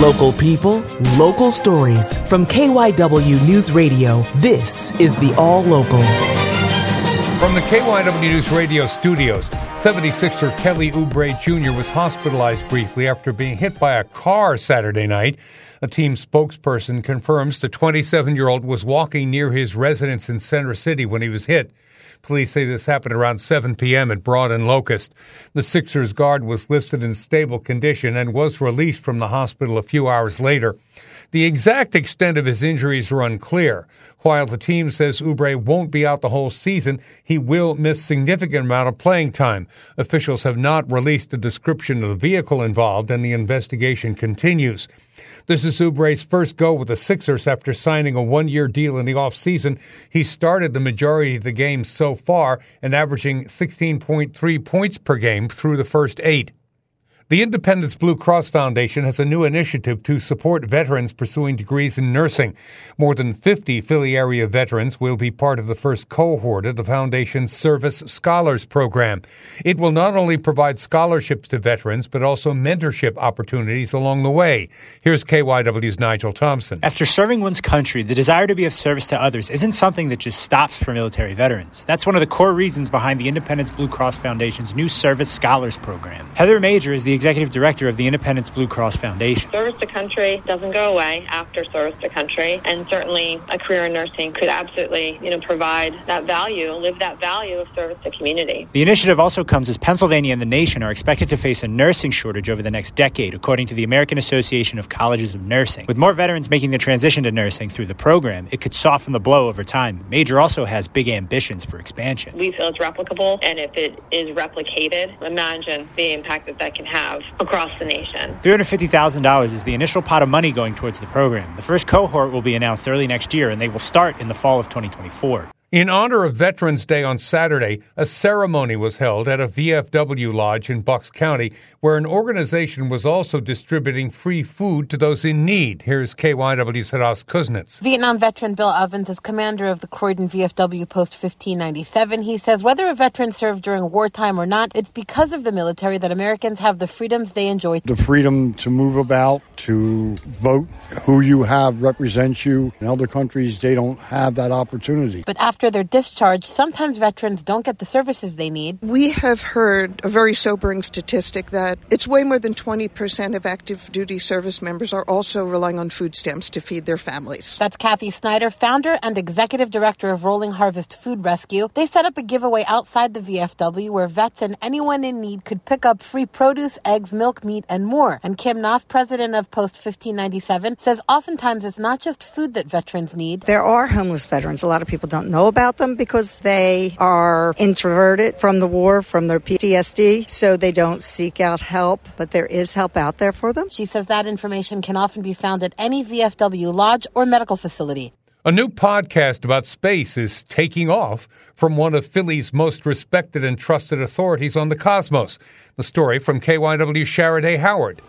Local people, local stories. From KYW News Radio, this is the All Local. From the KYW News Radio studios, 76er Kelly Oubre Jr. was hospitalized briefly after being hit by a car Saturday night. A team spokesperson confirms the 27 year old was walking near his residence in Center City when he was hit. Police say this happened around 7 p.m. at Broad and Locust. The Sixers guard was listed in stable condition and was released from the hospital a few hours later. The exact extent of his injuries are unclear. While the team says Oubre won't be out the whole season, he will miss significant amount of playing time. Officials have not released a description of the vehicle involved and the investigation continues. This is Oubre's first go with the Sixers after signing a one-year deal in the offseason. He started the majority of the games so far and averaging 16.3 points per game through the first eight. The Independence Blue Cross Foundation has a new initiative to support veterans pursuing degrees in nursing. More than 50 Philly area veterans will be part of the first cohort of the foundation's Service Scholars Program. It will not only provide scholarships to veterans, but also mentorship opportunities along the way. Here's KYW's Nigel Thompson. After serving one's country, the desire to be of service to others isn't something that just stops for military veterans. That's one of the core reasons behind the Independence Blue Cross Foundation's new Service Scholars Program. Heather Major is the executive director of the Independence Blue Cross Foundation. Service to country doesn't go away after service to country, and certainly a career in nursing could absolutely, you know, provide that value, live that value of service to community. The initiative also comes as Pennsylvania and the nation are expected to face a nursing shortage over the next decade, according to the American Association of Colleges of Nursing. With more veterans making the transition to nursing through the program, it could soften the blow over time. Major also has big ambitions for expansion. We feel it's replicable, and if it is replicated, imagine the impact that that can have have across the nation. $350,000 is the initial pot of money going towards the program. The first cohort will be announced early next year, and they will start in the fall of 2024. In honor of Veterans Day on Saturday, a ceremony was held at a VFW lodge in Bucks County where an organization was also distributing free food to those in need. Here's KYW's Hadas Kuznits. Vietnam veteran Bill Evans is commander of the Croydon VFW Post 1597. He says whether a veteran served during wartime or not, it's because of the military that Americans have the freedoms they enjoy. The freedom to move about, to vote, who you have represents you. In other countries, they don't have that opportunity. But after after their discharge, sometimes veterans don't get the services they need. We have heard a very sobering statistic that it's way more than 20% of active duty service members are also relying on food stamps to feed their families. That's Kathy Snyder, founder and executive director of Rolling Harvest Food Rescue. They set up a giveaway outside the VFW where vets and anyone in need could pick up free produce, eggs, milk, meat, and more. And Kim Knopf, president of Post 1597, says oftentimes it's not just food that veterans need. There are homeless veterans. A lot of people don't know about them because they are introverted from the war, from their PTSD, so they don't seek out help, but there is help out there for them. She says that information can often be found at any VFW lodge or medical facility. A new podcast about space is taking off from one of Philly's most respected and trusted authorities on the cosmos. The story from KYW Sharaday Howard.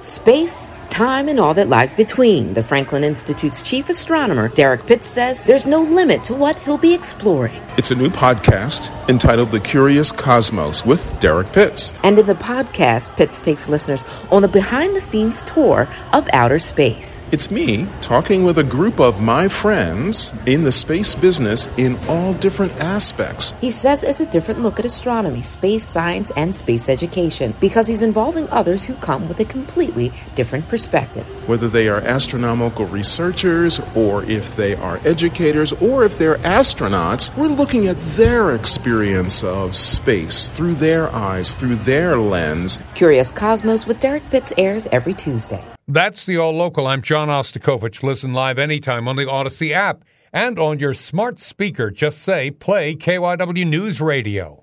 Space time and all that lies between. The Franklin Institute's chief astronomer, Derrick Pitts, says there's no limit to what he'll be exploring. It's a new podcast entitled The Curious Cosmos with Derrick Pitts. And in the podcast, Pitts takes listeners on a behind the scenes tour of outer space. It's me talking with a group of my friends in the space business in all different aspects. He says it's a different look at astronomy, space science, and space education because he's involving others who come with a completely different perspective perspective. Whether they are astronomical researchers, or if they are educators, or if they're astronauts, we're looking at their experience of space through their eyes, through their lens. Curious Cosmos with Derrick Pitts airs every Tuesday. That's the All Local. I'm John Ostakovich. Listen live anytime on the Audacy app and on your smart speaker. Just say, play KYW News Radio.